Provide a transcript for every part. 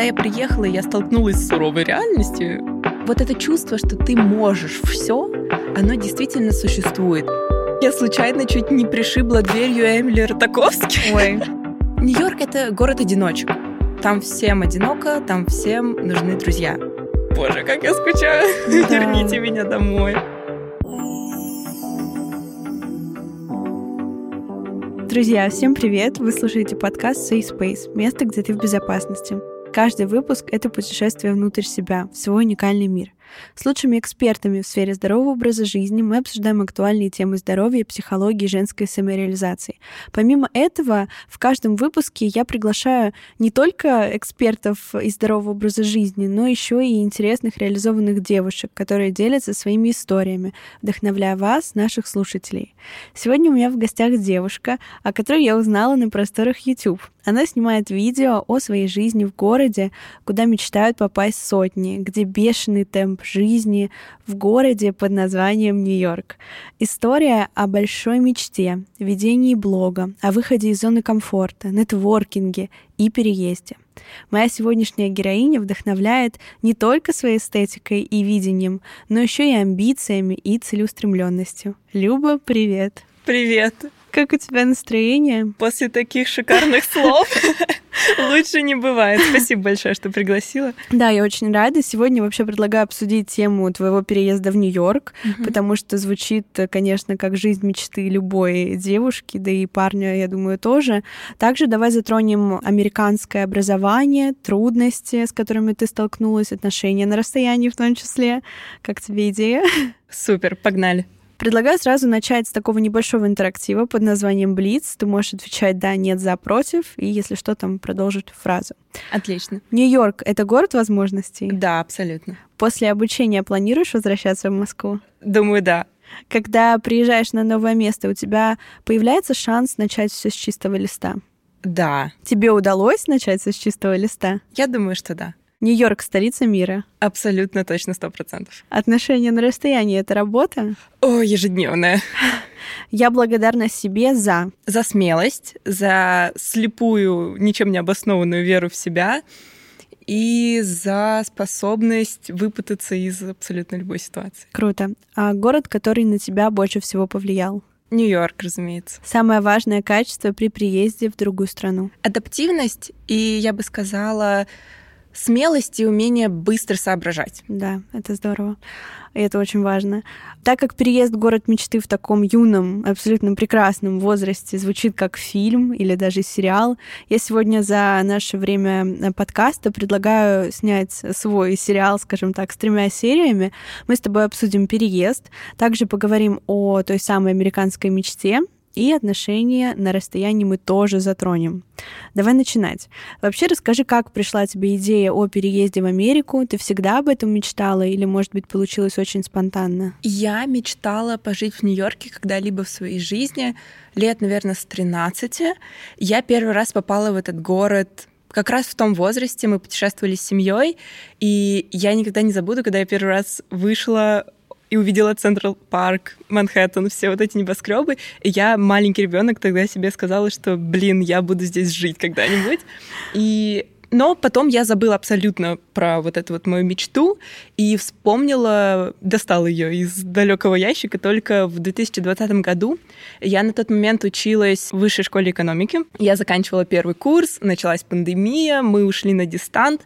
когда я приехала, я столкнулась с суровой реальностью. Вот это чувство, что ты можешь все, оно действительно существует. Я случайно чуть не пришибла дверью Эмили Ротаковски. Ой. Нью-Йорк — это город-одиночек. Там всем одиноко, там всем нужны друзья. Боже, как я скучаю. Да. Верните меня домой. Друзья, всем привет! Вы слушаете подкаст Safe Space, место, где ты в безопасности. Каждый выпуск — это путешествие внутрь себя, в свой уникальный мир. С лучшими экспертами в сфере здорового образа жизни мы обсуждаем актуальные темы здоровья, психологии женской самореализации. Помимо этого, в каждом выпуске я приглашаю не только экспертов из здорового образа жизни, но еще и интересных реализованных девушек, которые делятся своими историями, вдохновляя вас, наших слушателей. Сегодня у меня в гостях девушка, о которой я узнала на просторах YouTube. Она снимает видео о своей жизни в городе, куда мечтают попасть сотни, где бешеный темп жизни в городе под названием Нью-Йорк. История о большой мечте, ведении блога, о выходе из зоны комфорта, нетворкинге и переезде. Моя сегодняшняя героиня вдохновляет не только своей эстетикой и видением, но еще и амбициями и целеустремленностью. Люба, привет! Привет! Как у тебя настроение? После таких шикарных слов лучше не бывает. Спасибо большое, что пригласила. Да, я очень рада. Сегодня вообще предлагаю обсудить тему твоего переезда в Нью-Йорк, потому что звучит, конечно, как жизнь мечты любой девушки, да и парня, я думаю, тоже. Также давай затронем американское образование, трудности, с которыми ты столкнулась, отношения на расстоянии в том числе. Как тебе идея? Супер, погнали. Предлагаю сразу начать с такого небольшого интерактива под названием Блиц. Ты можешь отвечать «да», «нет», «за», «против», и если что, там продолжить фразу. Отлично. Нью-Йорк — это город возможностей? Да, абсолютно. После обучения планируешь возвращаться в Москву? Думаю, да. Когда приезжаешь на новое место, у тебя появляется шанс начать все с чистого листа? Да. Тебе удалось начать все с чистого листа? Я думаю, что да. Нью-Йорк — столица мира. Абсолютно точно, сто процентов. Отношения на расстоянии — это работа? О, ежедневная. Я благодарна себе за... За смелость, за слепую, ничем не обоснованную веру в себя и за способность выпутаться из абсолютно любой ситуации. Круто. А город, который на тебя больше всего повлиял? Нью-Йорк, разумеется. Самое важное качество при приезде в другую страну? Адаптивность и, я бы сказала, смелость и умение быстро соображать. Да, это здорово. И это очень важно. Так как переезд в город мечты в таком юном, абсолютно прекрасном возрасте звучит как фильм или даже сериал, я сегодня за наше время подкаста предлагаю снять свой сериал, скажем так, с тремя сериями. Мы с тобой обсудим переезд, также поговорим о той самой американской мечте, и отношения на расстоянии мы тоже затронем. Давай начинать. Вообще расскажи, как пришла тебе идея о переезде в Америку? Ты всегда об этом мечтала или, может быть, получилось очень спонтанно? Я мечтала пожить в Нью-Йорке когда-либо в своей жизни, лет, наверное, с 13. Я первый раз попала в этот город как раз в том возрасте мы путешествовали с семьей, и я никогда не забуду, когда я первый раз вышла и увидела Централ Парк, Манхэттен, все вот эти небоскребы. И я, маленький ребенок, тогда себе сказала, что, блин, я буду здесь жить когда-нибудь. И но потом я забыла абсолютно про вот эту вот мою мечту и вспомнила, достала ее из далекого ящика только в 2020 году. Я на тот момент училась в высшей школе экономики. Я заканчивала первый курс, началась пандемия, мы ушли на дистант,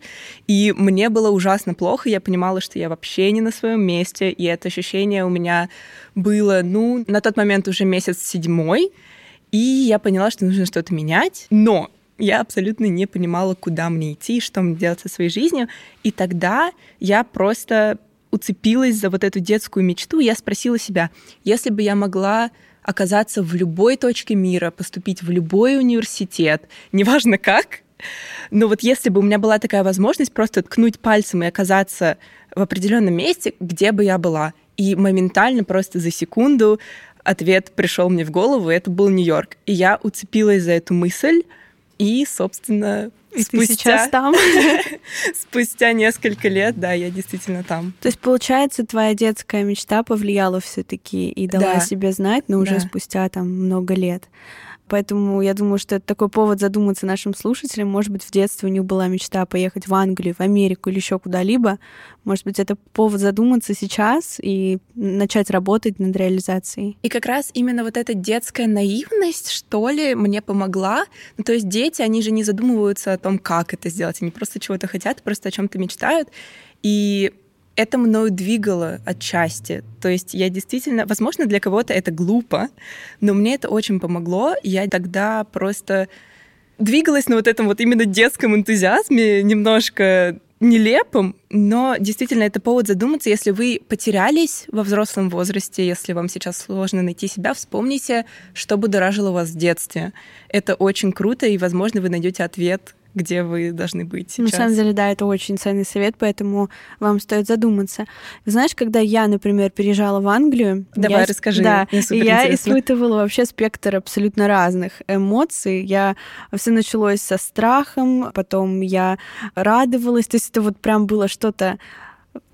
и мне было ужасно плохо. Я понимала, что я вообще не на своем месте, и это ощущение у меня было, ну, на тот момент уже месяц седьмой, и я поняла, что нужно что-то менять. Но я абсолютно не понимала, куда мне идти, что мне делать со своей жизнью. И тогда я просто уцепилась за вот эту детскую мечту. Я спросила себя, если бы я могла оказаться в любой точке мира, поступить в любой университет, неважно как, но вот если бы у меня была такая возможность просто ткнуть пальцем и оказаться в определенном месте, где бы я была, и моментально просто за секунду ответ пришел мне в голову, и это был Нью-Йорк. И я уцепилась за эту мысль, и, собственно, и спустя... ты сейчас там? спустя несколько лет, да, я действительно там. То есть, получается, твоя детская мечта повлияла все таки и дала да. себе знать, но уже да. спустя там много лет. Поэтому я думаю, что это такой повод задуматься нашим слушателям. Может быть, в детстве у них была мечта поехать в Англию, в Америку или еще куда-либо. Может быть, это повод задуматься сейчас и начать работать над реализацией. И как раз именно вот эта детская наивность, что ли, мне помогла. Ну, то есть дети, они же не задумываются о том, как это сделать. Они просто чего-то хотят, просто о чем-то мечтают. И это мною двигало отчасти. То есть я действительно, возможно, для кого-то это глупо, но мне это очень помогло. Я тогда просто двигалась на вот этом вот именно детском энтузиазме, немножко нелепым, но действительно это повод задуматься, если вы потерялись во взрослом возрасте, если вам сейчас сложно найти себя, вспомните, что будоражило вас в детстве. Это очень круто, и, возможно, вы найдете ответ где вы должны быть сейчас. На самом деле, да, это очень ценный совет, поэтому вам стоит задуматься. Знаешь, когда я, например, переезжала в Англию... Давай, я, расскажи. Да, я испытывала вообще спектр абсолютно разных эмоций. Я все началось со страхом, потом я радовалась, то есть это вот прям было что-то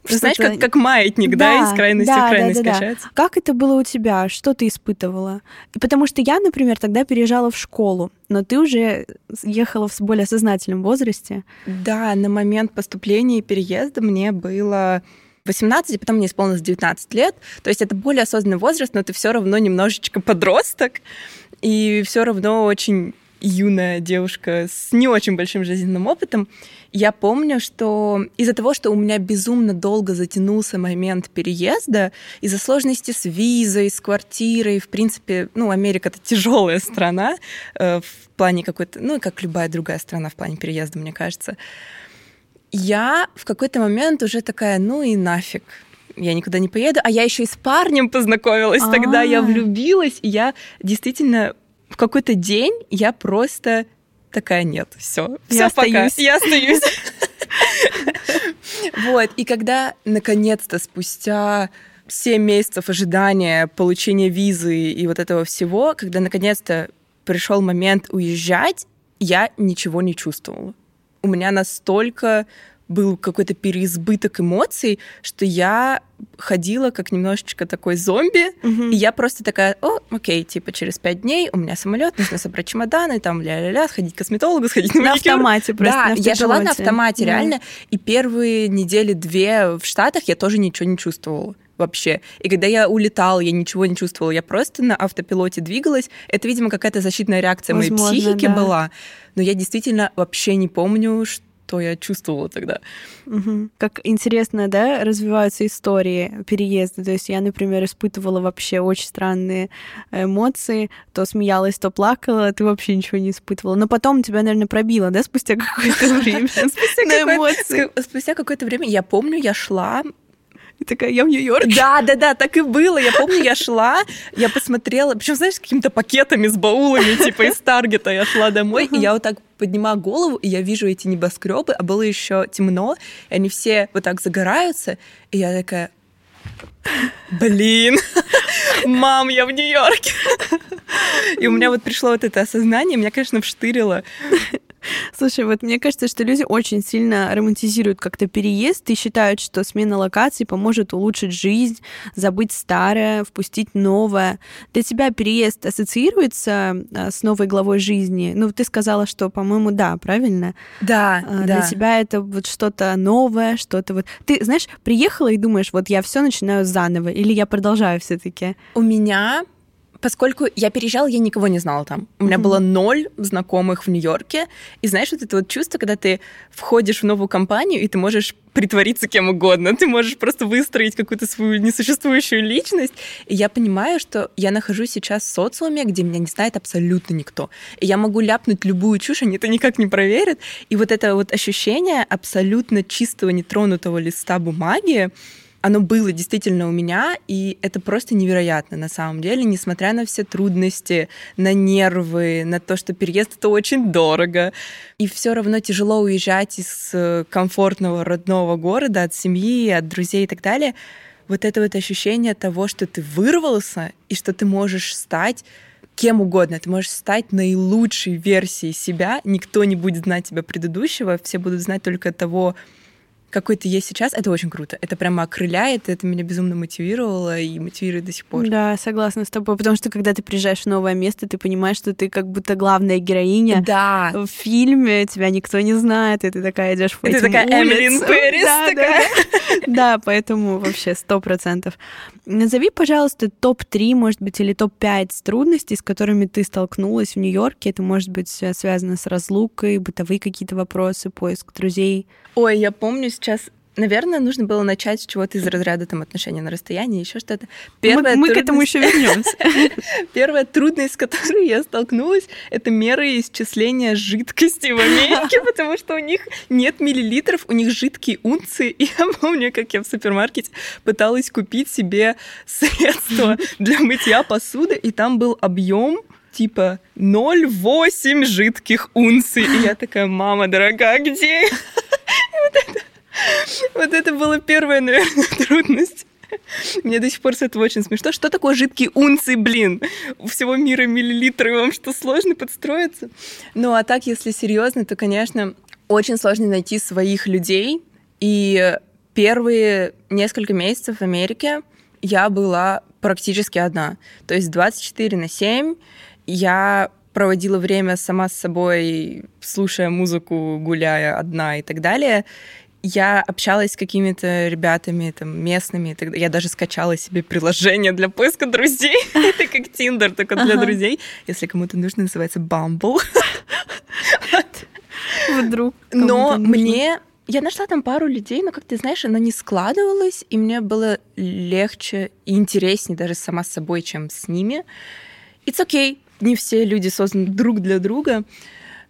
что Знаешь, как, как маятник, да, да из крайности да, в крайность да, да, качается. Да. Как это было у тебя? Что ты испытывала? Потому что я, например, тогда переезжала в школу, но ты уже ехала в более сознательном возрасте. Да, на момент поступления и переезда мне было 18, потом мне исполнилось 19 лет. То есть это более осознанный возраст, но ты все равно немножечко подросток, и все равно очень юная девушка с не очень большим жизненным опытом. Я помню, что из-за того, что у меня безумно долго затянулся момент переезда, из-за сложности с визой, с квартирой, в принципе, ну, Америка это тяжелая страна э, в плане какой-то, ну, как любая другая страна в плане переезда, мне кажется. Я в какой-то момент уже такая, ну и нафиг, я никуда не поеду, а я еще и с парнем познакомилась, А-а-а. тогда я а. влюбилась, и я действительно какой-то день я просто такая нет, все, все пока, остаюсь. я остаюсь. Вот, и когда наконец-то спустя 7 месяцев ожидания получения визы и вот этого всего, когда наконец-то пришел момент уезжать, я ничего не чувствовала. У меня настолько был какой-то переизбыток эмоций, что я ходила как немножечко такой зомби, угу. и я просто такая, о, окей, типа через пять дней у меня самолет, нужно собрать чемоданы, там ля-ля-ля, сходить к косметологу, сходить на, на автомате просто. Да, на я жила на автомате, да. реально, и первые недели две в Штатах я тоже ничего не чувствовала вообще. И когда я улетала, я ничего не чувствовала, я просто на автопилоте двигалась. Это, видимо, какая-то защитная реакция Возможно, моей психики да. была. Но я действительно вообще не помню, что что я чувствовала тогда. Угу. Как интересно, да, развиваются истории переезда. То есть я, например, испытывала вообще очень странные эмоции. То смеялась, то плакала, ты вообще ничего не испытывала. Но потом тебя, наверное, пробило, да, спустя какое-то время? Спустя какое-то время, я помню, я шла и такая, я в Нью-Йорке. Да, да, да, так и было. Я помню, я шла, я посмотрела, причем, знаешь, с какими-то пакетами, с баулами, типа из Таргета я шла домой, и я вот так поднимаю голову, и я вижу эти небоскребы, а было еще темно, и они все вот так загораются, и я такая, блин, мам, я в Нью-Йорке. И у меня вот пришло вот это осознание, меня, конечно, вштырило. Слушай, вот мне кажется, что люди очень сильно романтизируют как-то переезд и считают, что смена локации поможет улучшить жизнь, забыть старое, впустить новое. Для тебя переезд ассоциируется а, с новой главой жизни? Ну, ты сказала, что, по-моему, да, правильно? Да, а, Для да. тебя это вот что-то новое, что-то вот... Ты, знаешь, приехала и думаешь, вот я все начинаю заново, или я продолжаю все таки У меня поскольку я переезжала, я никого не знала там. У меня mm-hmm. было ноль знакомых в Нью-Йорке. И знаешь, вот это вот чувство, когда ты входишь в новую компанию, и ты можешь притвориться кем угодно. Ты можешь просто выстроить какую-то свою несуществующую личность. И я понимаю, что я нахожусь сейчас в социуме, где меня не знает абсолютно никто. И я могу ляпнуть любую чушь, они это никак не проверят. И вот это вот ощущение абсолютно чистого, нетронутого листа бумаги, оно было действительно у меня, и это просто невероятно на самом деле, несмотря на все трудности, на нервы, на то, что переезд это очень дорого. И все равно тяжело уезжать из э, комфортного родного города, от семьи, от друзей и так далее. Вот это вот ощущение того, что ты вырвался, и что ты можешь стать кем угодно. Ты можешь стать наилучшей версией себя. Никто не будет знать тебя предыдущего, все будут знать только того, какой ты есть сейчас, это очень круто. Это прямо окрыляет, это меня безумно мотивировало и мотивирует до сих пор. Да, согласна с тобой, потому что когда ты приезжаешь в новое место, ты понимаешь, что ты как будто главная героиня да. в фильме, тебя никто не знает, и ты такая идешь по и этим ты такая Эмилин Пэрис да, такая. Да, да, поэтому вообще сто процентов. Назови, пожалуйста, топ-3, может быть, или топ-5 трудностей, с которыми ты столкнулась в Нью-Йорке. Это может быть связано с разлукой, бытовые какие-то вопросы, поиск друзей. Ой, я помню сейчас Наверное, нужно было начать с чего-то из разряда там отношения на расстоянии, еще что-то. Первая мы, мы к этому еще вернемся. Первая трудность, с которой я столкнулась, это меры исчисления жидкости в Америке, потому что у них нет миллилитров, у них жидкие унции. И я помню, как я в супермаркете пыталась купить себе средство для мытья посуды, и там был объем типа 0,8 жидких унций. И я такая, мама дорогая, где? Вот это вот это была первая, наверное, трудность. Мне до сих пор с этого очень смешно. Что такое жидкие унции, блин? У всего мира миллилитры, вам что, сложно подстроиться? Ну, а так, если серьезно, то, конечно, очень сложно найти своих людей. И первые несколько месяцев в Америке я была практически одна. То есть 24 на 7 я проводила время сама с собой, слушая музыку, гуляя одна и так далее я общалась с какими-то ребятами там местными, тогда я даже скачала себе приложение для поиска друзей. Это как Тиндер, только для друзей. Если кому-то нужно, называется Bumble. Вдруг. Но мне я нашла там пару людей, но, как ты знаешь, оно не складывалось, и мне было легче и интереснее даже сама с собой, чем с ними. It's okay. Не все люди созданы друг для друга,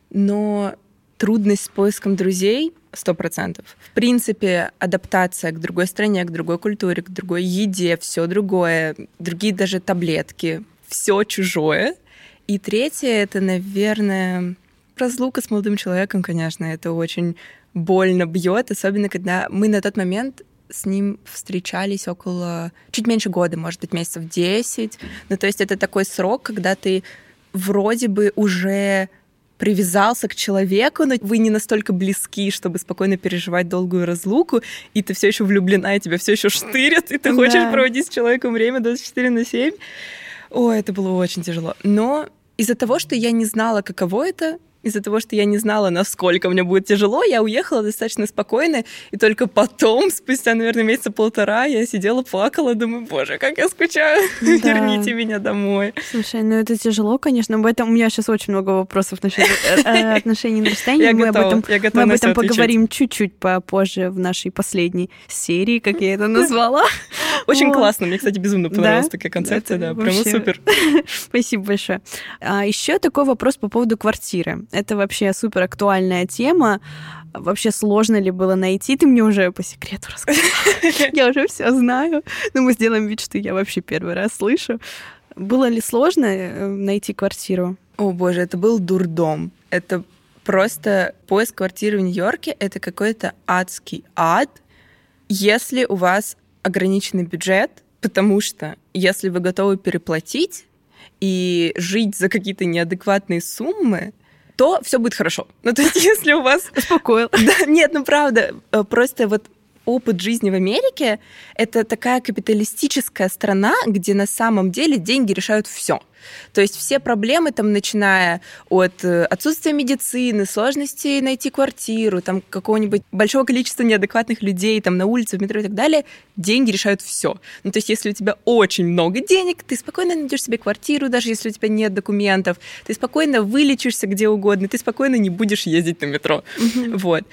но трудность с поиском друзей сто процентов. В принципе, адаптация к другой стране, к другой культуре, к другой еде, все другое, другие даже таблетки, все чужое. И третье это, наверное, разлука с молодым человеком, конечно, это очень больно бьет, особенно когда мы на тот момент с ним встречались около чуть меньше года, может быть, месяцев 10. Ну, то есть это такой срок, когда ты вроде бы уже привязался к человеку, но вы не настолько близки, чтобы спокойно переживать долгую разлуку, и ты все еще влюблена, и тебя все еще штырят, и ты да. хочешь проводить с человеком время 24 на 7. Ой, это было очень тяжело. Но из-за того, что я не знала, каково это, из-за того, что я не знала, насколько мне будет тяжело, я уехала достаточно спокойно, и только потом, спустя, наверное, месяца полтора, я сидела, плакала, думаю, боже, как я скучаю, да. верните меня домой. Слушай, ну это тяжело, конечно, об этом у меня сейчас очень много вопросов насчет э, э, отношений на расстоянии. Мы об этом, мы об этом поговорим чуть-чуть попозже в нашей последней серии, как я это назвала. Очень классно, мне, кстати, безумно понравилась такая концепция, да, прямо супер. Спасибо большое. А еще такой вопрос по поводу квартиры. Это вообще супер актуальная тема. Вообще сложно ли было найти? Ты мне уже по секрету рассказала. Я уже все знаю. Но мы сделаем вид, что я вообще первый раз слышу. Было ли сложно э, найти квартиру? О боже, это был дурдом. Это просто поиск квартиры в Нью-Йорке — это какой-то адский ад, если у вас ограниченный бюджет, потому что если вы готовы переплатить и жить за какие-то неадекватные суммы, то все будет хорошо. Ну, то есть, если у вас... Успокоил. Да, нет, ну правда, э, просто вот опыт жизни в Америке — это такая капиталистическая страна, где на самом деле деньги решают все. То есть все проблемы, там, начиная от э, отсутствия медицины, сложности найти квартиру, там, какого-нибудь большого количества неадекватных людей там, на улице, в метро и так далее, деньги решают все. Ну, то есть если у тебя очень много денег, ты спокойно найдешь себе квартиру, даже если у тебя нет документов, ты спокойно вылечишься где угодно, ты спокойно не будешь ездить на метро. Вот.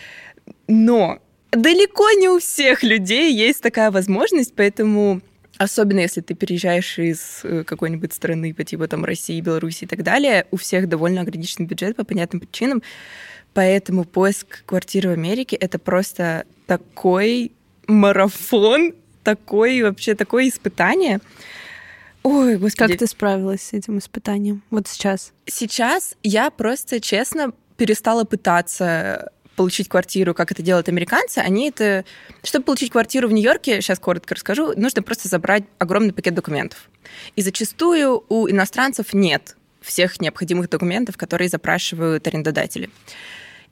Но далеко не у всех людей есть такая возможность, поэтому Особенно если ты переезжаешь из э, какой-нибудь страны по типу там России, Беларуси и так далее, у всех довольно ограниченный бюджет по понятным причинам, поэтому поиск квартиры в Америке — это просто такой марафон, такой вообще такое испытание. Ой, господи. Как ты справилась с этим испытанием вот сейчас? Сейчас я просто, честно, перестала пытаться получить квартиру, как это делают американцы, они это... Чтобы получить квартиру в Нью-Йорке, сейчас коротко расскажу, нужно просто забрать огромный пакет документов. И зачастую у иностранцев нет всех необходимых документов, которые запрашивают арендодатели.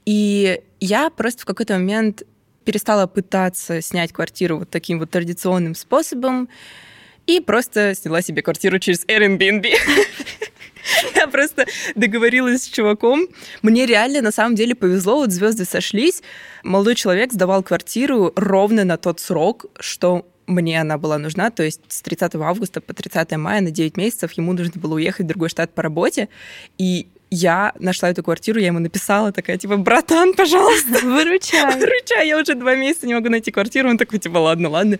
И я просто в какой-то момент перестала пытаться снять квартиру вот таким вот традиционным способом и просто сняла себе квартиру через Airbnb. Я просто договорилась с чуваком. Мне реально на самом деле повезло, вот звезды сошлись. Молодой человек сдавал квартиру ровно на тот срок, что мне она была нужна, то есть с 30 августа по 30 мая на 9 месяцев ему нужно было уехать в другой штат по работе, и я нашла эту квартиру, я ему написала, такая, типа, братан, пожалуйста, выручай. Выручай, я уже два месяца не могу найти квартиру. Он такой, типа, ладно, ладно.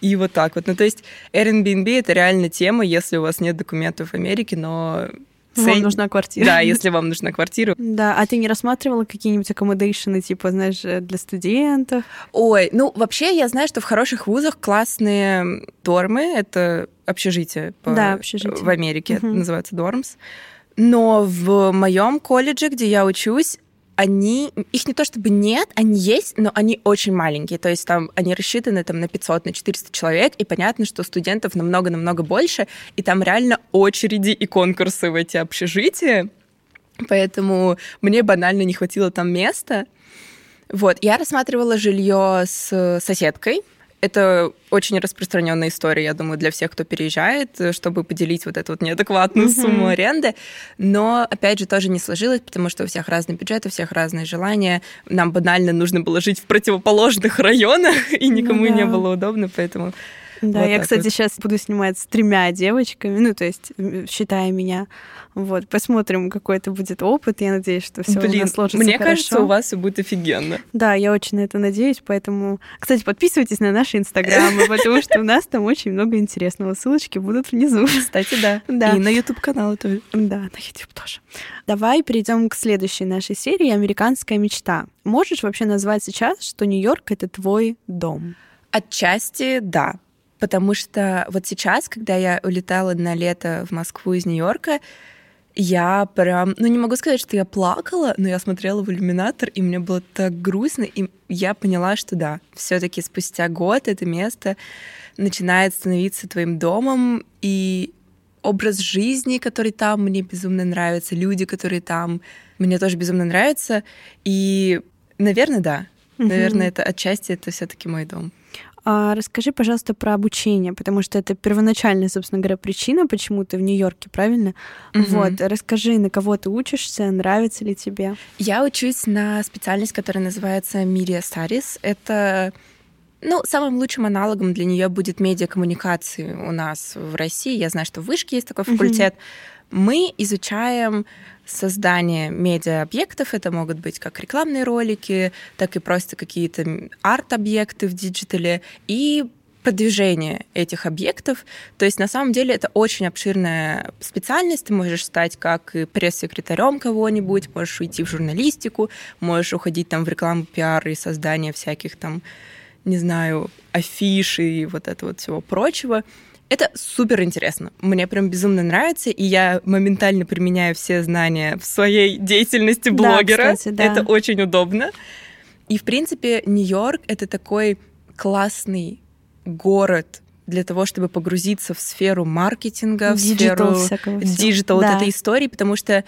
И вот так вот. Ну, то есть Airbnb — это реально тема, если у вас нет документов в Америке, но вам нужна квартира. Да, если вам нужна квартира. Да, а ты не рассматривала какие-нибудь аккомодейшены, типа, знаешь, для студентов? Ой, ну, вообще, я знаю, что в хороших вузах классные дормы, это общежитие, по... да, общежитие. в Америке, угу. называется дормс. Но в моем колледже, где я учусь, они, их не то чтобы нет, они есть, но они очень маленькие. То есть там они рассчитаны там, на 500, на 400 человек, и понятно, что студентов намного-намного больше, и там реально очереди и конкурсы в эти общежития. Поэтому мне банально не хватило там места. Вот, я рассматривала жилье с соседкой, это очень распространенная история, я думаю, для всех, кто переезжает, чтобы поделить вот эту вот неадекватную mm-hmm. сумму аренды. Но, опять же, тоже не сложилось, потому что у всех разный бюджет, у всех разные желания. Нам банально нужно было жить в противоположных районах, и никому ну, да. не было удобно, поэтому да, вот я, кстати, вот. сейчас буду снимать с тремя девочками, ну, то есть, считая меня. Вот, посмотрим, какой это будет опыт. Я надеюсь, что все у нас сложится мне хорошо. кажется, у вас все будет офигенно. Да, я очень на это надеюсь, поэтому... Кстати, подписывайтесь на наши инстаграмы, потому что у нас там очень много интересного. Ссылочки будут внизу. Кстати, да. да. И на YouTube-канал тоже. Да, на YouTube тоже. Давай перейдем к следующей нашей серии «Американская мечта». Можешь вообще назвать сейчас, что Нью-Йорк — это твой дом? Отчасти да потому что вот сейчас, когда я улетала на лето в Москву из Нью-Йорка, я прям, ну не могу сказать, что я плакала, но я смотрела в иллюминатор, и мне было так грустно, и я поняла, что да, все-таки спустя год это место начинает становиться твоим домом, и образ жизни, который там, мне безумно нравится, люди, которые там, мне тоже безумно нравятся, и, наверное, да, наверное, это отчасти это все-таки мой дом. А расскажи, пожалуйста, про обучение, потому что это первоначальная, собственно говоря, причина, почему ты в Нью-Йорке, правильно? Угу. Вот, расскажи, на кого ты учишься, нравится ли тебе? Я учусь на специальность, которая называется Media Studies. Это ну, самым лучшим аналогом для нее будет медиакоммуникации у нас в России. Я знаю, что в Вышке есть такой факультет. Mm-hmm. Мы изучаем создание медиа-объектов. Это могут быть как рекламные ролики, так и просто какие-то арт-объекты в диджитале. И продвижение этих объектов. То есть на самом деле это очень обширная специальность. Ты можешь стать как пресс-секретарем кого-нибудь, можешь уйти в журналистику, можешь уходить там в рекламу, пиар и создание всяких там, не знаю, афиш и вот этого всего прочего. Это супер интересно. Мне прям безумно нравится, и я моментально применяю все знания в своей деятельности блогера. Да, кстати, да. Это очень удобно. И, в принципе, Нью-Йорк — это такой классный город для того, чтобы погрузиться в сферу маркетинга, в digital сферу digital да. вот этой истории, потому что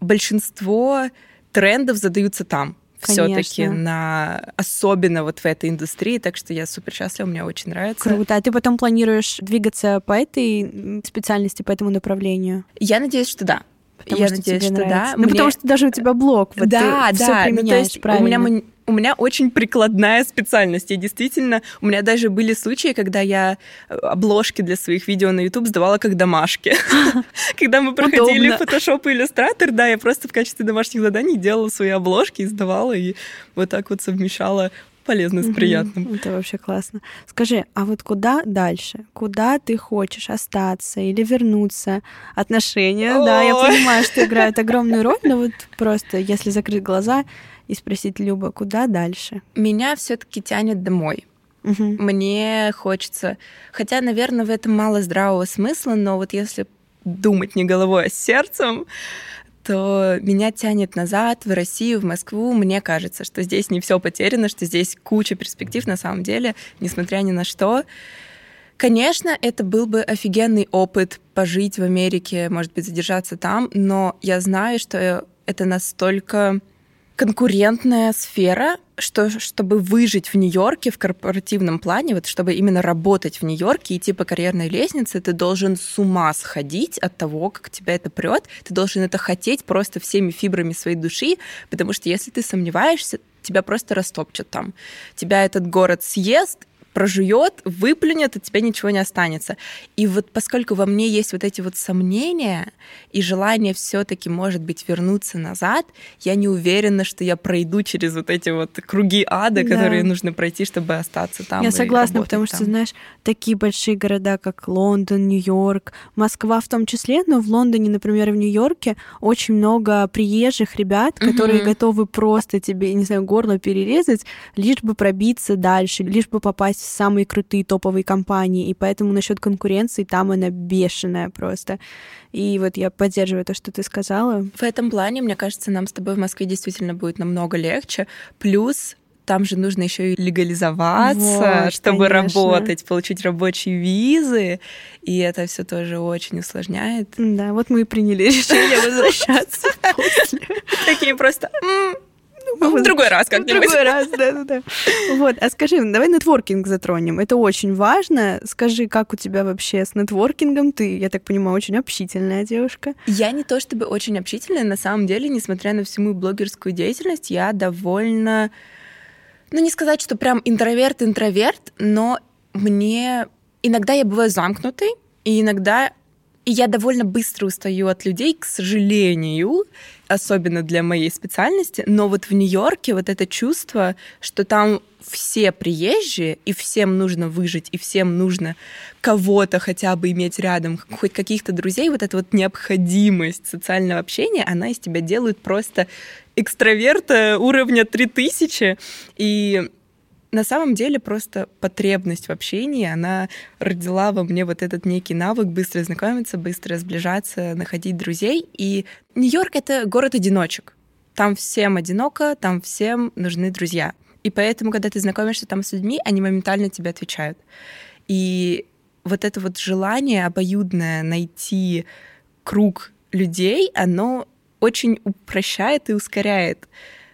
большинство трендов задаются там все-таки на особенно вот в этой индустрии, так что я супер счастлива, мне очень нравится. Круто. А ты потом планируешь двигаться по этой специальности, по этому направлению? Я надеюсь, что да. Потому я что надеюсь, что нравится. да. Ну, Мне... потому что даже у тебя блог, вот да, ты да, все применяешь, ну, то есть правильно. У меня, у меня очень прикладная специальность. И действительно, у меня даже были случаи, когда я э, обложки для своих видео на YouTube сдавала как домашки. Когда мы проходили Photoshop и Illustrator, да, я просто в качестве домашних заданий делала свои обложки и сдавала, и вот так вот совмещала полезно с приятным. Это вообще классно. Скажи, а вот куда дальше? Куда ты хочешь остаться или вернуться? Отношения, да, я понимаю, что играют огромную роль, но вот просто если закрыть глаза и спросить Люба, куда дальше? Меня все-таки тянет домой. Угу. Мне хочется, хотя, наверное, в этом мало здравого смысла, но вот если думать не головой, а сердцем, то меня тянет назад, в Россию, в Москву. Мне кажется, что здесь не все потеряно, что здесь куча перспектив на самом деле, несмотря ни на что. Конечно, это был бы офигенный опыт пожить в Америке, может быть, задержаться там, но я знаю, что это настолько конкурентная сфера, что чтобы выжить в Нью-Йорке в корпоративном плане, вот чтобы именно работать в Нью-Йорке идти по карьерной лестнице, ты должен с ума сходить от того, как тебя это прет. Ты должен это хотеть просто всеми фибрами своей души, потому что если ты сомневаешься, тебя просто растопчут там. Тебя этот город съест, прожует, выплюнет, от тебя ничего не останется. И вот поскольку во мне есть вот эти вот сомнения и желание все-таки, может быть, вернуться назад, я не уверена, что я пройду через вот эти вот круги ада, да. которые нужно пройти, чтобы остаться там. Я согласна, потому там. что, знаешь, такие большие города, как Лондон, Нью-Йорк, Москва в том числе, но в Лондоне, например, в Нью-Йорке очень много приезжих ребят, которые угу. готовы просто тебе, не знаю, горло перерезать, лишь бы пробиться дальше, лишь бы попасть в самые крутые топовые компании, и поэтому насчет конкуренции там она бешеная просто. И вот я поддерживаю то, что ты сказала. В этом плане, мне кажется, нам с тобой в Москве действительно будет намного легче. Плюс там же нужно еще и легализоваться, вот, чтобы конечно. работать, получить рабочие визы, и это все тоже очень усложняет. Да, вот мы и приняли решение возвращаться. Такие просто ну, в другой раз как-нибудь. В другой раз, да-да-да. Вот, а скажи, давай нетворкинг затронем. Это очень важно. Скажи, как у тебя вообще с нетворкингом? Ты, я так понимаю, очень общительная девушка. Я не то чтобы очень общительная, на самом деле, несмотря на всю мою блогерскую деятельность, я довольно... Ну, не сказать, что прям интроверт-интроверт, но мне... Иногда я бываю замкнутой, и иногда и я довольно быстро устаю от людей, к сожалению, особенно для моей специальности. Но вот в Нью-Йорке вот это чувство, что там все приезжие, и всем нужно выжить, и всем нужно кого-то хотя бы иметь рядом, хоть каких-то друзей, вот эта вот необходимость социального общения, она из тебя делает просто экстраверта уровня 3000. И на самом деле просто потребность в общении, она родила во мне вот этот некий навык быстро знакомиться, быстро сближаться, находить друзей. И Нью-Йорк — это город-одиночек. Там всем одиноко, там всем нужны друзья. И поэтому, когда ты знакомишься там с людьми, они моментально тебе отвечают. И вот это вот желание обоюдное найти круг людей, оно очень упрощает и ускоряет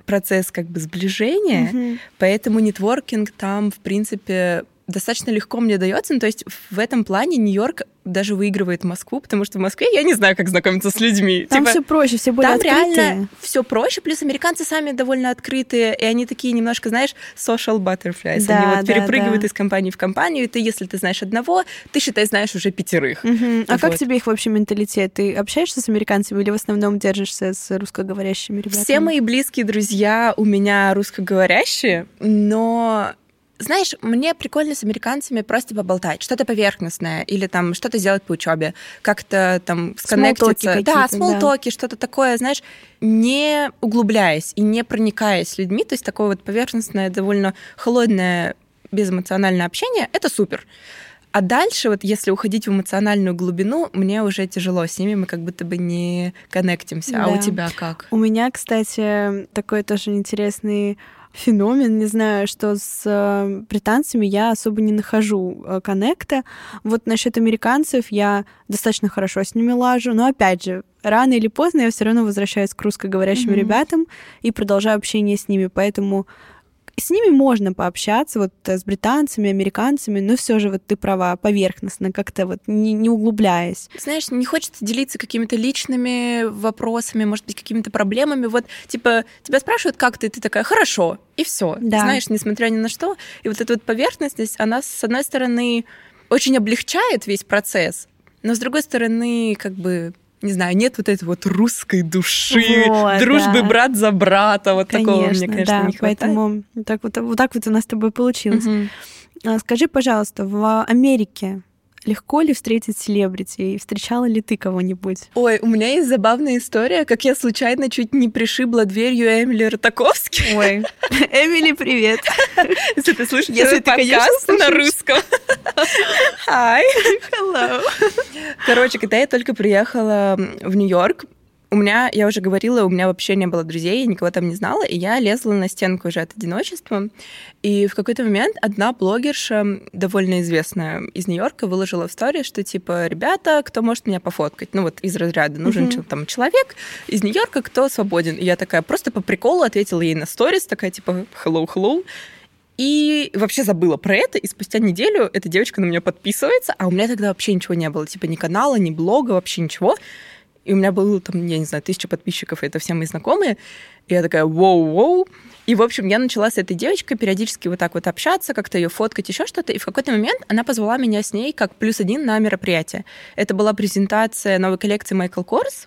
процесс как бы сближения, mm-hmm. поэтому нетворкинг там, в принципе, достаточно легко мне дается. Ну, то есть в этом плане Нью-Йорк даже выигрывает Москву, потому что в Москве я не знаю, как знакомиться с людьми. Там типа, все проще, все более там открытые. реально все проще, плюс американцы сами довольно открытые, и они такие немножко, знаешь, social butterflies. Да, они вот да, перепрыгивают да. из компании в компанию, и ты, если ты знаешь одного, ты, считай, знаешь уже пятерых. Угу. А вот. как тебе их вообще менталитет? Ты общаешься с американцами или в основном держишься с русскоговорящими ребятами? Все мои близкие друзья у меня русскоговорящие, но знаешь, мне прикольно с американцами просто поболтать, что-то поверхностное, или там что-то сделать по учебе, как-то там сконнектиться. Да, смолтоки, да. что-то такое, знаешь, не углубляясь и не проникаясь с людьми, то есть такое вот поверхностное, довольно холодное, безэмоциональное общение, это супер. А дальше, вот если уходить в эмоциональную глубину, мне уже тяжело с ними, мы как будто бы не коннектимся. Да. А у тебя как? У меня, кстати, такой тоже интересный феномен, не знаю, что с э, британцами я особо не нахожу э, коннекта. Вот насчет американцев я достаточно хорошо с ними лажу, но опять же, рано или поздно я все равно возвращаюсь к русскоговорящим mm-hmm. ребятам и продолжаю общение с ними, поэтому с ними можно пообщаться, вот э, с британцами, американцами, но все же вот ты права, поверхностно, как-то вот не, не углубляясь. Знаешь, не хочется делиться какими-то личными вопросами, может быть, какими-то проблемами. Вот, типа, тебя спрашивают, как ты, ты такая, хорошо, и все. Да. Знаешь, несмотря ни на что. И вот эта вот поверхностность, она, с одной стороны, очень облегчает весь процесс, но с другой стороны, как бы не знаю, нет вот этой вот русской души, вот, дружбы да. брат за брата, вот конечно, такого мне, конечно, да, не хватает. Поэтому так вот, вот так вот у нас с тобой получилось. Угу. Скажи, пожалуйста, в Америке легко ли встретить селебрити? И встречала ли ты кого-нибудь? Ой, у меня есть забавная история, как я случайно чуть не пришибла дверью Эмили Ротаковски. Ой, Эмили, привет. Если ты слышишь Если ты, подкаст на русском. Hi. Hello. Короче, когда я только приехала в Нью-Йорк, у меня, я уже говорила, у меня вообще не было друзей, я никого там не знала, и я лезла на стенку уже от одиночества. И в какой-то момент одна блогерша, довольно известная из Нью-Йорка, выложила в истории, что типа, ребята, кто может меня пофоткать? Ну вот из разряда, нужен mm-hmm. там человек из Нью-Йорка, кто свободен. И я такая просто по приколу ответила ей на сторис, такая типа, hello, hello. И вообще забыла про это, и спустя неделю эта девочка на меня подписывается, а у меня тогда вообще ничего не было, типа ни канала, ни блога, вообще ничего. И у меня было там, я не знаю, тысяча подписчиков, это все мои знакомые. И я такая, воу-воу. И, в общем, я начала с этой девочкой периодически вот так вот общаться, как-то ее фоткать, еще что-то. И в какой-то момент она позвала меня с ней как плюс один на мероприятие. Это была презентация новой коллекции Michael Kors.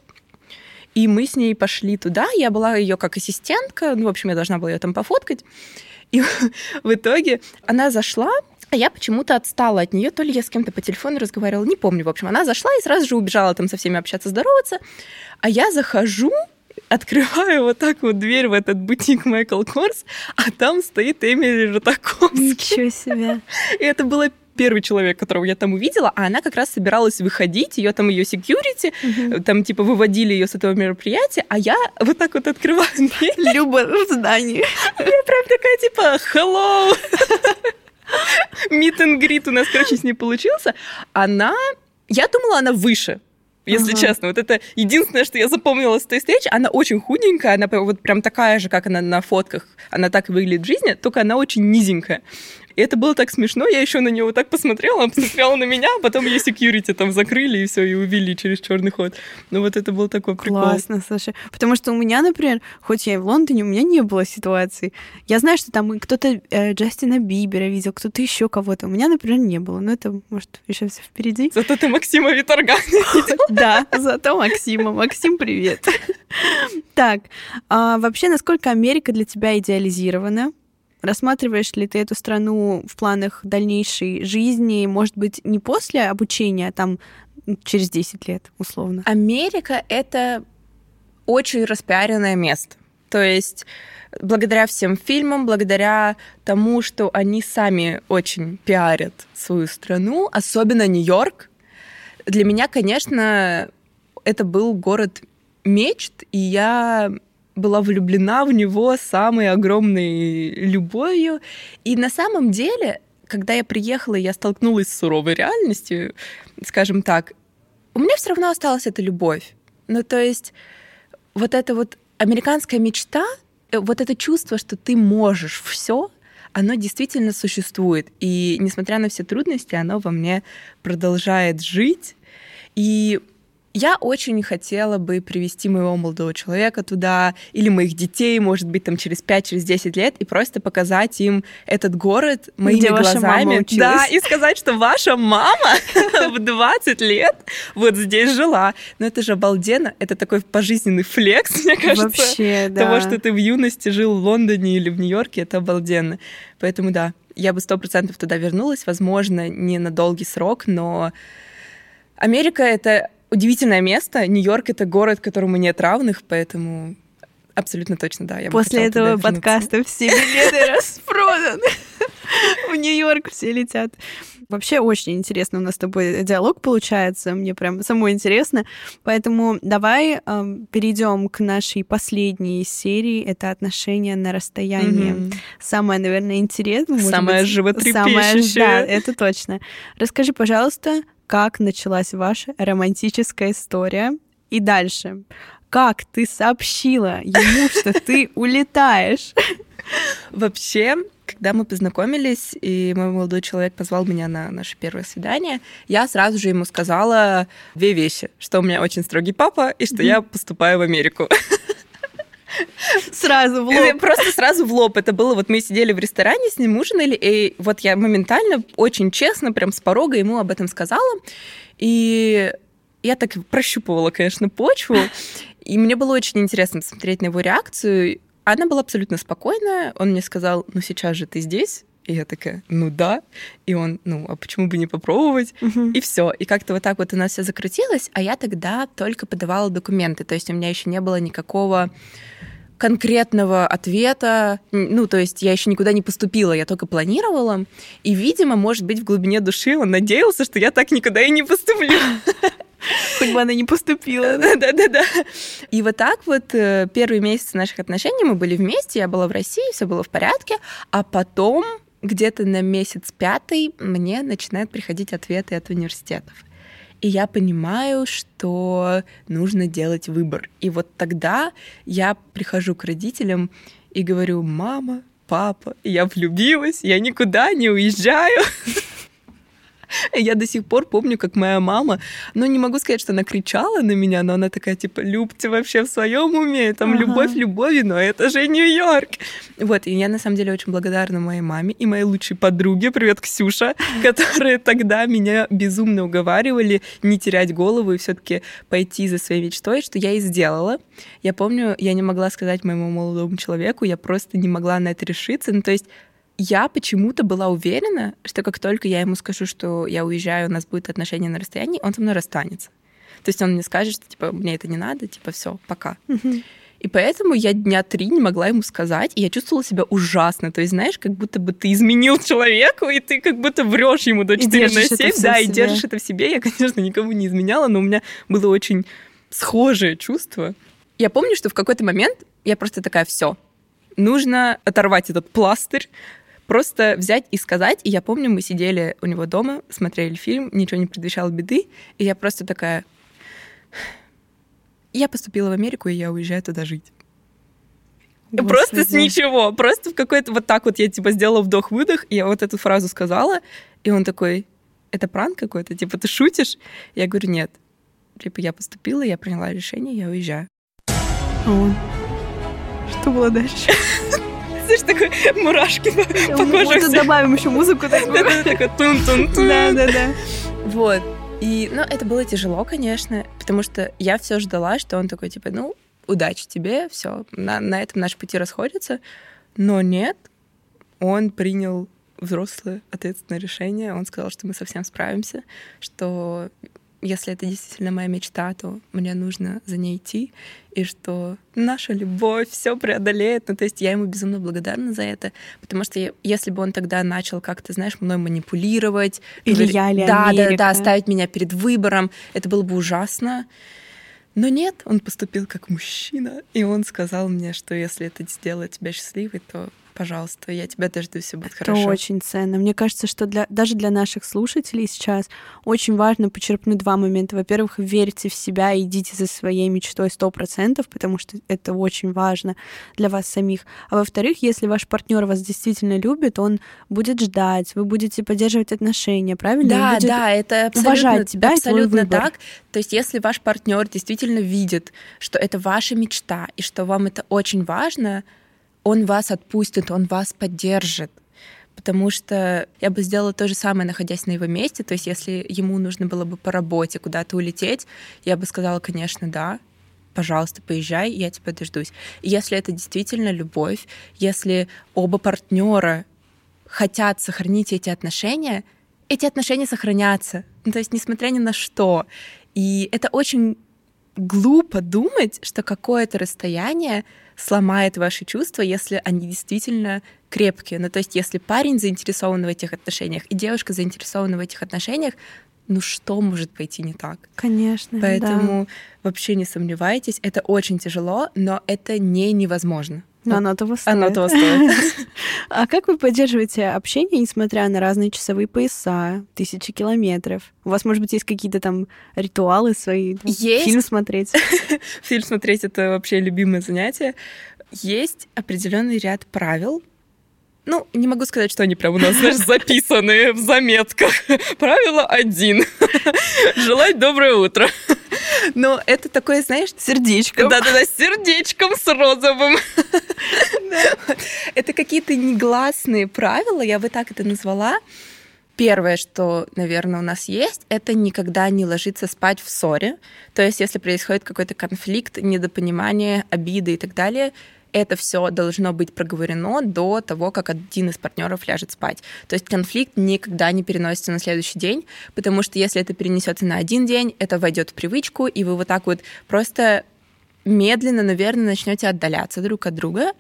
И мы с ней пошли туда. Я была ее как ассистентка. Ну, в общем, я должна была ее там пофоткать. И в итоге она зашла, а я почему-то отстала от нее, то ли я с кем-то по телефону разговаривала, не помню. В общем, она зашла и сразу же убежала там со всеми общаться, здороваться. А я захожу, открываю вот так вот дверь в этот бутик Майкл Корс, а там стоит Эмили Ротаковский. Ничего себе. И это было первый человек, которого я там увидела, а она как раз собиралась выходить, ее там ее security, угу. там типа выводили ее с этого мероприятия, а я вот так вот открываю дверь. Люба в здании. Я прям такая типа hello. Meet and greet у нас, короче, с ней получился. Она... Я думала, она выше, если ага. честно. Вот это единственное, что я запомнила с той встречи. Она очень худенькая, она вот прям такая же, как она на фотках. Она так и выглядит в жизни, только она очень низенькая. И это было так смешно. Я еще на нее вот так посмотрела, она посмотрела на меня, а потом ее security там закрыли и все, и увели через черный ход. Ну вот это был такой прикол. Классно, слушай. Потому что у меня, например, хоть я и в Лондоне, у меня не было ситуации. Я знаю, что там кто-то э, Джастина Бибера видел, кто-то еще кого-то. У меня, например, не было. Но это, может, еще все впереди. Зато ты Максима Виторгана Да, зато Максима. Максим, привет. Так, а вообще, насколько Америка для тебя идеализирована? Рассматриваешь ли ты эту страну в планах дальнейшей жизни, может быть, не после обучения, а там через 10 лет, условно? Америка — это очень распиаренное место. То есть благодаря всем фильмам, благодаря тому, что они сами очень пиарят свою страну, особенно Нью-Йорк, для меня, конечно, это был город мечт, и я была влюблена в него самой огромной любовью. И на самом деле, когда я приехала, я столкнулась с суровой реальностью, скажем так, у меня все равно осталась эта любовь. Ну, то есть вот эта вот американская мечта, э, вот это чувство, что ты можешь все, оно действительно существует. И несмотря на все трудности, оно во мне продолжает жить. И я очень хотела бы привести моего молодого человека туда, или моих детей, может быть, там через 5-10 через лет, и просто показать им этот город моими Где глазами. да, и сказать, что ваша мама в 20 лет вот здесь жила. Но это же обалденно. Это такой пожизненный флекс, мне кажется. Вообще, да. Того, что ты в юности жил в Лондоне или в Нью-Йорке, это обалденно. Поэтому да, я бы сто процентов туда вернулась, возможно, не на долгий срок, но Америка — это удивительное место. Нью-Йорк — это город, которому нет равных, поэтому абсолютно точно, да. Я После этого подкаста все билеты распроданы. В Нью-Йорк все летят. Вообще очень интересно у нас с тобой диалог получается. Мне прям самой интересно. Поэтому давай э, перейдем к нашей последней серии. Это отношения на расстоянии. Mm-hmm. Самое, наверное, интересное. Самое быть, животрепещущее. Самое, да, это точно. Расскажи, пожалуйста, как началась ваша романтическая история. И дальше. Как ты сообщила ему, что ты улетаешь? Вообще, когда мы познакомились, и мой молодой человек позвал меня на наше первое свидание, я сразу же ему сказала две вещи, что у меня очень строгий папа и что я поступаю в Америку. Сразу в лоб. Просто сразу в лоб. Это было, вот мы сидели в ресторане, с ним ужинали, и вот я моментально, очень честно, прям с порога ему об этом сказала. И я так прощупывала, конечно, почву, и мне было очень интересно посмотреть на его реакцию. Она была абсолютно спокойная. Он мне сказал, ну сейчас же ты здесь, и я такая, ну да. И он, ну, а почему бы не попробовать? Uh-huh. И все. И как-то вот так вот у нас все закрутилось, а я тогда только подавала документы. То есть у меня еще не было никакого конкретного ответа. Ну, то есть я еще никуда не поступила, я только планировала. И, видимо, может быть, в глубине души он надеялся, что я так никуда и не поступлю. Хоть бы она не поступила. Да-да-да. И вот так вот э, первые месяцы наших отношений мы были вместе, я была в России, все было в порядке, а потом где-то на месяц пятый мне начинают приходить ответы от университетов. И я понимаю, что нужно делать выбор. И вот тогда я прихожу к родителям и говорю, мама, папа, я влюбилась, я никуда не уезжаю. Я до сих пор помню, как моя мама, ну, не могу сказать, что она кричала на меня, но она такая, типа, любьте вообще в своем уме, там, ага. любовь любовью, но это же Нью-Йорк. Вот, и я, на самом деле, очень благодарна моей маме и моей лучшей подруге, привет, Ксюша, которые тогда меня безумно уговаривали не терять голову и все таки пойти за своей мечтой, что я и сделала. Я помню, я не могла сказать моему молодому человеку, я просто не могла на это решиться, ну, то есть я почему-то была уверена, что как только я ему скажу, что я уезжаю, у нас будет отношения на расстоянии, он со мной расстанется. То есть он мне скажет, что типа мне это не надо, типа все, пока. И поэтому я дня три не могла ему сказать, и я чувствовала себя ужасно. То есть, знаешь, как будто бы ты изменил человеку, и ты как будто врешь ему до 4 на 7, да, и держишь это в себе. Я, конечно, никому не изменяла, но у меня было очень схожее чувство. Я помню, что в какой-то момент я просто такая, все, нужно оторвать этот пластырь, просто взять и сказать. И я помню, мы сидели у него дома, смотрели фильм, ничего не предвещало беды, и я просто такая... Я поступила в Америку, и я уезжаю туда жить. Господи. Просто с ничего. Просто в какой-то вот так вот я типа сделала вдох-выдох, и я вот эту фразу сказала, и он такой, это пранк какой-то? Типа, ты шутишь? Я говорю, нет. Типа, я поступила, я приняла решение, я уезжаю. А он? Что было дальше? знаешь, такой мурашки по, коже. Может, добавим еще музыку такую. Такой тун-тун-тун. Да-да-да. Вот. И, ну, это было тяжело, конечно, потому что я все ждала, что он такой, типа, ну, удачи тебе, все, на, на этом наши пути расходятся. Но нет, он принял взрослое ответственное решение. Он сказал, что мы совсем справимся, что если это действительно моя мечта, то мне нужно за ней идти, и что наша любовь все преодолеет. Ну, то есть я ему безумно благодарна за это, потому что если бы он тогда начал как-то, знаешь, мной манипулировать, или говорить, я, или да, Америка. да, да, ставить меня перед выбором, это было бы ужасно. Но нет, он поступил как мужчина, и он сказал мне, что если это сделает тебя счастливой, то пожалуйста, я тебя дождусь, все будет хорошо. Это очень ценно. Мне кажется, что для, даже для наших слушателей сейчас очень важно почерпнуть два момента. Во-первых, верьте в себя и идите за своей мечтой сто процентов, потому что это очень важно для вас самих. А во-вторых, если ваш партнер вас действительно любит, он будет ждать, вы будете поддерживать отношения, правильно? Да, да, это абсолютно, уважать тебя абсолютно так. То есть, если ваш партнер действительно видит, что это ваша мечта и что вам это очень важно, он вас отпустит, он вас поддержит. Потому что я бы сделала то же самое, находясь на его месте. То есть, если ему нужно было бы по работе куда-то улететь, я бы сказала, конечно, да, пожалуйста, поезжай, я тебя дождусь. Если это действительно любовь, если оба партнера хотят сохранить эти отношения, эти отношения сохранятся. Ну, то есть, несмотря ни на что. И это очень глупо думать, что какое-то расстояние сломает ваши чувства, если они действительно крепкие. Ну, то есть, если парень заинтересован в этих отношениях и девушка заинтересована в этих отношениях, ну что может пойти не так? Конечно. Поэтому да. вообще не сомневайтесь, это очень тяжело, но это не невозможно. Но оно того стоит. Оно того стоит. А как вы поддерживаете общение, несмотря на разные часовые пояса, тысячи километров? У вас, может быть, есть какие-то там ритуалы свои? Есть. Фильм смотреть? Фильм смотреть — это вообще любимое занятие. Есть определенный ряд правил, ну, не могу сказать, что они прям у нас, знаешь, записаны в заметках. Правило один. Желать доброе утро. Но это такое, знаешь... Сердечком. Да-да-да, сердечком с розовым. Это какие-то негласные правила, я бы так это назвала. Первое, что, наверное, у нас есть, это никогда не ложиться спать в ссоре. То есть, если происходит какой-то конфликт, недопонимание, обиды и так далее, это все должно быть проговорено до того, как один из партнеров ляжет спать. То есть конфликт никогда не переносится на следующий день, потому что если это перенесется на один день, это войдет в привычку, и вы вот так вот просто медленно, наверное, начнете отдаляться друг от друга,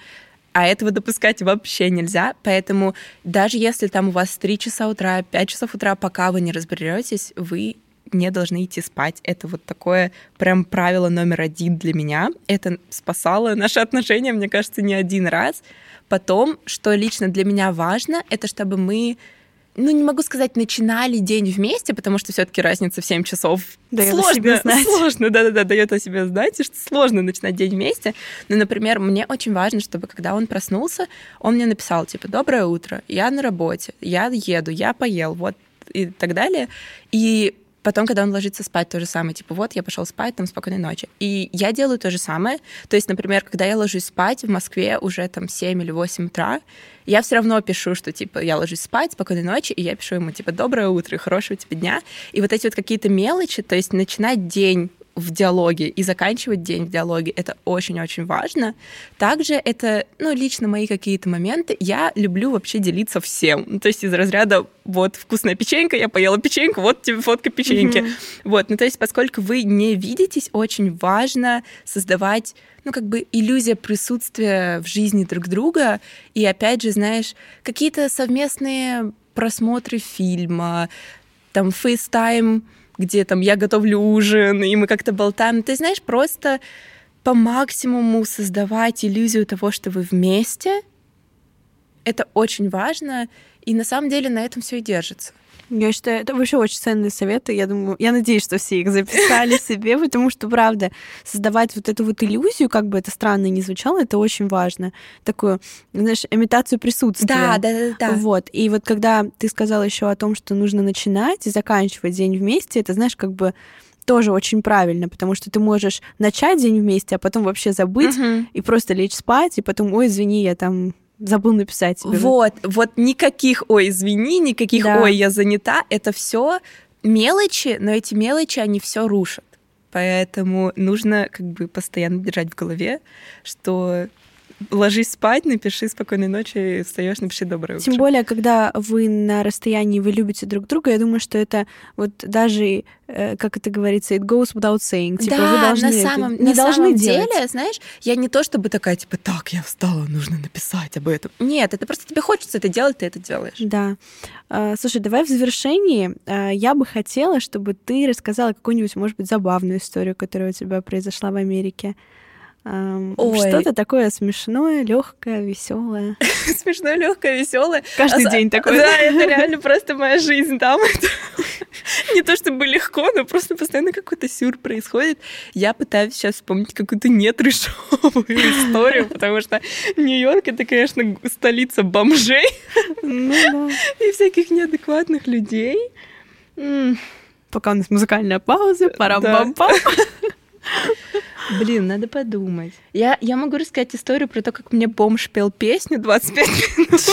а этого допускать вообще нельзя. Поэтому даже если там у вас 3 часа утра, 5 часов утра, пока вы не разберетесь, вы не должны идти спать. Это вот такое прям правило номер один для меня. Это спасало наши отношения, мне кажется, не один раз. Потом, что лично для меня важно, это чтобы мы ну, не могу сказать, начинали день вместе, потому что все-таки разница в 7 часов дает сложно, о себе знать. сложно, да-да-да, дает о себе знать, и что сложно начинать день вместе. Но, например, мне очень важно, чтобы когда он проснулся, он мне написал, типа, «Доброе утро, я на работе, я еду, я поел», вот, и так далее. И Потом, когда он ложится спать, то же самое, типа, вот, я пошел спать, там, спокойной ночи. И я делаю то же самое. То есть, например, когда я ложусь спать в Москве уже там 7 или 8 утра, я все равно пишу, что, типа, я ложусь спать, спокойной ночи, и я пишу ему, типа, доброе утро, хорошего тебе дня. И вот эти вот какие-то мелочи, то есть начинать день в диалоге и заканчивать день в диалоге. Это очень-очень важно. Также это, ну, лично мои какие-то моменты. Я люблю вообще делиться всем. Ну, то есть из разряда вот вкусная печенька, я поела печеньку, вот тебе фотка печеньки. Mm-hmm. Вот, ну то есть поскольку вы не видитесь, очень важно создавать ну, как бы иллюзия присутствия в жизни друг друга. И опять же, знаешь, какие-то совместные просмотры фильма, там, FaceTime, где там я готовлю ужин, и мы как-то болтаем. Ты знаешь, просто по максимуму создавать иллюзию того, что вы вместе. Это очень важно, и на самом деле на этом все и держится. Я считаю, это вообще очень ценные советы. Я думаю, я надеюсь, что все их записали себе, потому что, правда, создавать вот эту вот иллюзию, как бы это странно ни звучало, это очень важно. Такую, знаешь, имитацию присутствия. Да, да, да, да. Вот. И вот когда ты сказала еще о том, что нужно начинать и заканчивать день вместе, это, знаешь, как бы тоже очень правильно, потому что ты можешь начать день вместе, а потом вообще забыть угу. и просто лечь спать, и потом, ой, извини, я там забыл написать тебе. Вот, вот никаких, ой, извини, никаких, да. ой, я занята. Это все мелочи, но эти мелочи, они все рушат. Поэтому нужно как бы постоянно держать в голове, что ложись спать, напиши спокойной ночи, встаешь, напиши доброе утро. Тем более, когда вы на расстоянии, вы любите друг друга, я думаю, что это вот даже, э, как это говорится, it goes without saying. Типа, да, вы должны на самом, это, не на должны самом делать. деле, знаешь, я не то чтобы такая, типа, так, я встала, нужно написать об этом. Нет, это просто тебе хочется это делать, ты это делаешь. Да. А, слушай, давай в завершении а, я бы хотела, чтобы ты рассказала какую-нибудь, может быть, забавную историю, которая у тебя произошла в Америке. Что-то такое смешное, легкое, веселое. Смешное, легкое, веселое. Каждый а, день такое. Да, это реально просто моя жизнь там. Не то чтобы легко, но просто постоянно какой-то сюр происходит. Я пытаюсь сейчас вспомнить какую-то нетрешовую историю, потому что Нью-Йорк это, конечно, столица бомжей ну и всяких неадекватных людей. Пока у нас музыкальная пауза, пора бам пам Блин, надо подумать. Я, я могу рассказать историю про то, как мне бомж пел песню 25 минут.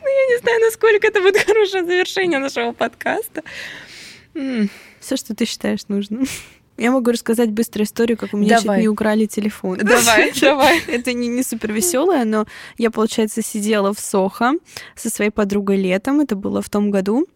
Ну, я не знаю, насколько это будет хорошее завершение нашего подкаста. Все, что ты считаешь нужным. Я могу рассказать быструю историю, как у меня давай. чуть не украли телефон. Давай, давай. Это не, не супер веселое, но я, получается, сидела в Сохо со своей подругой летом. Это было в том году.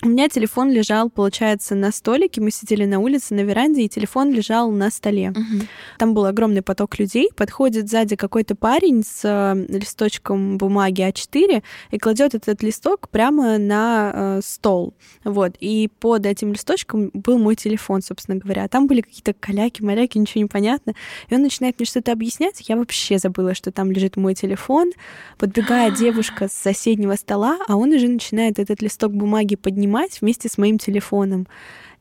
У меня телефон лежал, получается, на столике. Мы сидели на улице, на веранде, и телефон лежал на столе. Угу. Там был огромный поток людей. Подходит сзади какой-то парень с э, листочком бумаги А4 и кладет этот листок прямо на э, стол. Вот. И под этим листочком был мой телефон, собственно говоря. Там были какие-то каляки, маляки, ничего не понятно. И он начинает мне что-то объяснять. Я вообще забыла, что там лежит мой телефон. Подбегает девушка с соседнего стола, а он уже начинает этот листок бумаги поднимать снимать вместе с моим телефоном.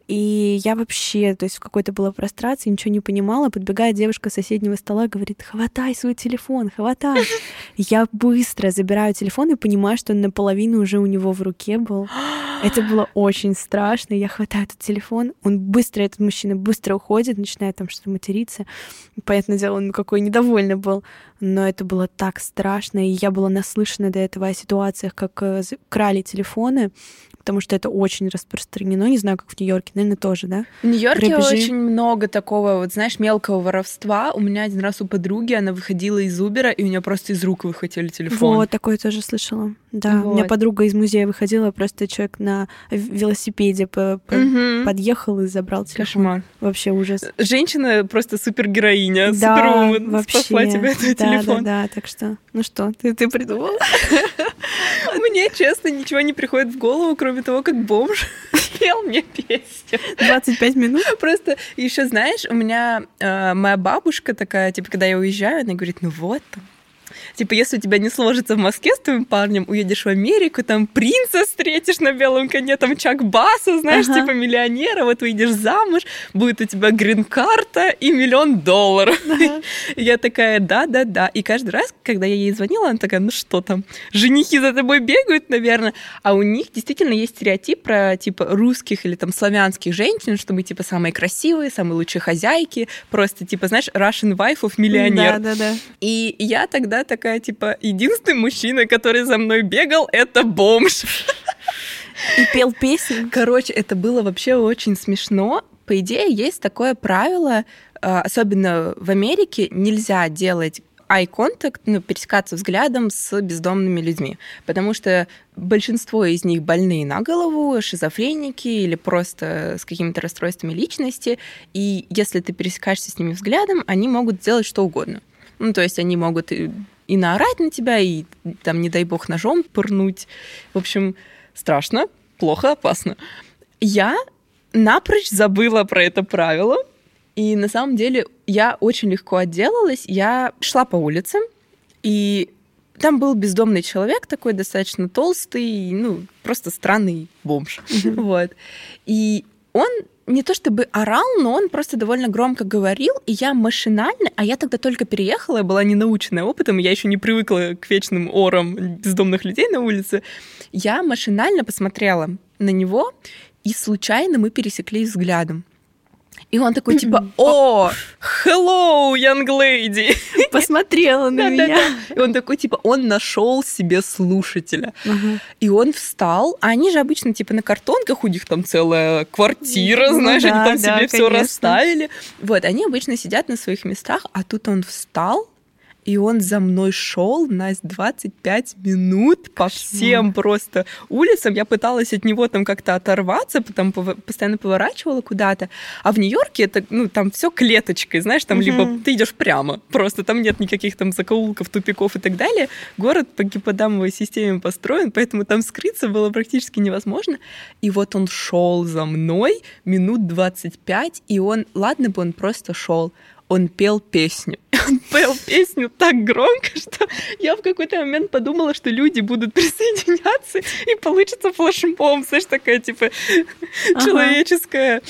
И я вообще, то есть в какой-то была прострации, ничего не понимала. Подбегает девушка с соседнего стола, говорит, хватай свой телефон, хватай. Я быстро забираю телефон и понимаю, что он наполовину уже у него в руке был. Это было очень страшно. Я хватаю этот телефон, он быстро, этот мужчина быстро уходит, начинает там что-то материться. Понятное дело, он какой недовольный был. Но это было так страшно, и я была наслышана до этого о ситуациях, как э, крали телефоны потому что это очень распространено. Не знаю, как в Нью-Йорке, наверное, тоже, да? В Нью-Йорке Грабежи. очень много такого, вот знаешь, мелкого воровства. У меня один раз у подруги, она выходила из Убера, и у нее просто из рук выхватили телефон. Вот, такое тоже слышала. Да, вот. у меня подруга из музея выходила, просто человек на велосипеде по по угу. подъехал и забрал телефон. Кошмар. Вообще ужас. Женщина просто супергероиня, да, супервумен, вообще. спасла тебе этот да, телефон. Да, да, так что, ну что, ты, ты придумала? Мне, честно, ничего не приходит в голову, кроме того, как бомж пел мне песню. 25 минут? Просто еще, знаешь, у меня э, моя бабушка такая, типа, когда я уезжаю, она говорит, ну вот, там, Типа, если у тебя не сложится в Москве с твоим парнем, уедешь в Америку, там принца встретишь на белом коне, там Чак Баса, знаешь, ага. типа миллионера, вот выйдешь замуж, будет у тебя грин-карта и миллион долларов. Ага. Я такая, да-да-да. И каждый раз, когда я ей звонила, она такая, ну что там, женихи за тобой бегают, наверное. А у них действительно есть стереотип про, типа, русских или там славянских женщин, что мы, типа, самые красивые, самые лучшие хозяйки, просто, типа, знаешь, Russian wife of миллионер. Да-да-да. И я тогда такая, типа, единственный мужчина, который за мной бегал, это бомж. И пел песни. Короче, это было вообще очень смешно. По идее, есть такое правило, а, особенно в Америке, нельзя делать eye contact, ну, пересекаться взглядом с бездомными людьми, потому что большинство из них больные на голову, шизофреники или просто с какими-то расстройствами личности, и если ты пересекаешься с ними взглядом, они могут сделать что угодно. Ну, то есть они могут и, наорать на тебя, и там, не дай бог, ножом пырнуть. В общем, страшно, плохо, опасно. Я напрочь забыла про это правило, и на самом деле я очень легко отделалась. Я шла по улице, и там был бездомный человек такой достаточно толстый, ну, просто странный бомж. Вот. И он не то чтобы орал, но он просто довольно громко говорил, и я машинально, а я тогда только переехала, я была не наученная опытом, я еще не привыкла к вечным орам бездомных людей на улице, я машинально посмотрела на него, и случайно мы пересеклись взглядом. И он такой, типа, о, hello, young lady. Посмотрела на меня. И он такой, типа, он нашел себе слушателя. И он встал, а они же обычно, типа, на картонках, у них там целая квартира, ну знаешь, они там себе все расставили. Вот, они обычно сидят на своих местах, а тут он встал, и он за мной шел на 25 минут по всем просто улицам. Я пыталась от него там как-то оторваться, потом постоянно поворачивала куда-то. А в Нью-Йорке это, ну, там все клеточкой, знаешь, там угу. либо ты идешь прямо, просто там нет никаких там закоулков, тупиков и так далее. Город по гиподамовой системе построен, поэтому там скрыться было практически невозможно. И вот он шел за мной минут 25, и он, ладно бы он просто шел, он пел песню. Он пел песню так громко, что я в какой-то момент подумала, что люди будут присоединяться и получится флешмоб, знаешь, такая типа ага. человеческая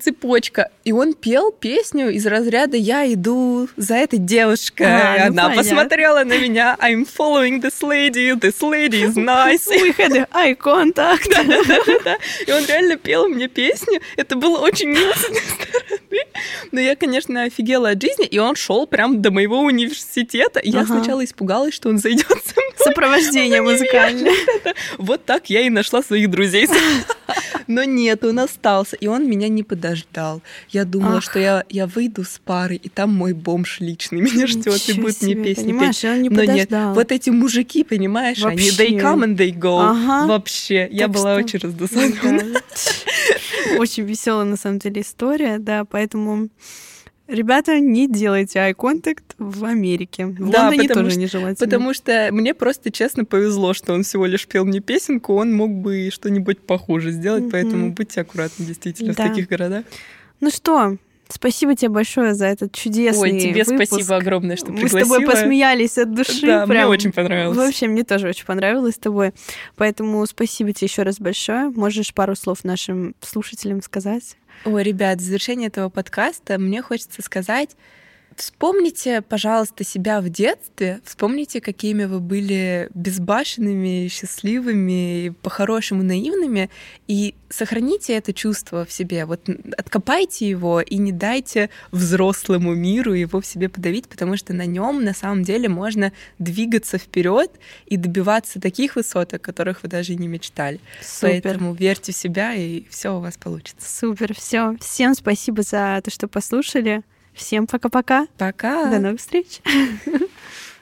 цепочка. И он пел песню из разряда «Я иду за этой девушкой». А, ну Она понятно. посмотрела на меня «I'm following this lady, this lady is nice». Had eye contact. Да, да, да, да. И он реально пел мне песню. Это было очень мило с одной стороны. Но я, конечно, офигела от жизни, и он шел прям до моего университета. И ага. я сначала испугалась, что он зайдет мной. Сопровождение музыкальное. Вот так я и нашла своих друзей. Но нет, он остался, и он меня не подождал. Я думала, Ах. что я, я выйду с пары, и там мой бомж личный меня ждет и будет себе, мне песни петь. Он не Но подождал. нет, вот эти мужики, понимаешь, Вообще. они they come and they go. Ага. Вообще, так я была очень раздосадована. Очень веселая на самом деле история, да, поэтому Ребята, не делайте eye contact в Америке. В да, Лондоне тоже что, нежелательно. Потому что мне просто честно повезло, что он всего лишь пел мне песенку, он мог бы что-нибудь похуже сделать, mm-hmm. поэтому будьте аккуратны действительно да. в таких городах. Ну что, Спасибо тебе большое за этот чудесный Ой, тебе выпуск. спасибо огромное, что пригласила. Мы с тобой посмеялись от души. Да, прям. мне очень понравилось. Вообще, мне тоже очень понравилось с тобой. Поэтому спасибо тебе еще раз большое. Можешь пару слов нашим слушателям сказать? Ой, ребят, в завершение этого подкаста мне хочется сказать, Вспомните, пожалуйста, себя в детстве. Вспомните, какими вы были безбашенными, счастливыми, по-хорошему наивными. И сохраните это чувство в себе. Вот откопайте его и не дайте взрослому миру его в себе подавить, потому что на нем на самом деле можно двигаться вперед и добиваться таких высот, о которых вы даже не мечтали. Супер. Поэтому верьте в себя, и все у вас получится. Супер, все. Всем спасибо за то, что послушали. Всем пока-пока. Пока. До новых встреч.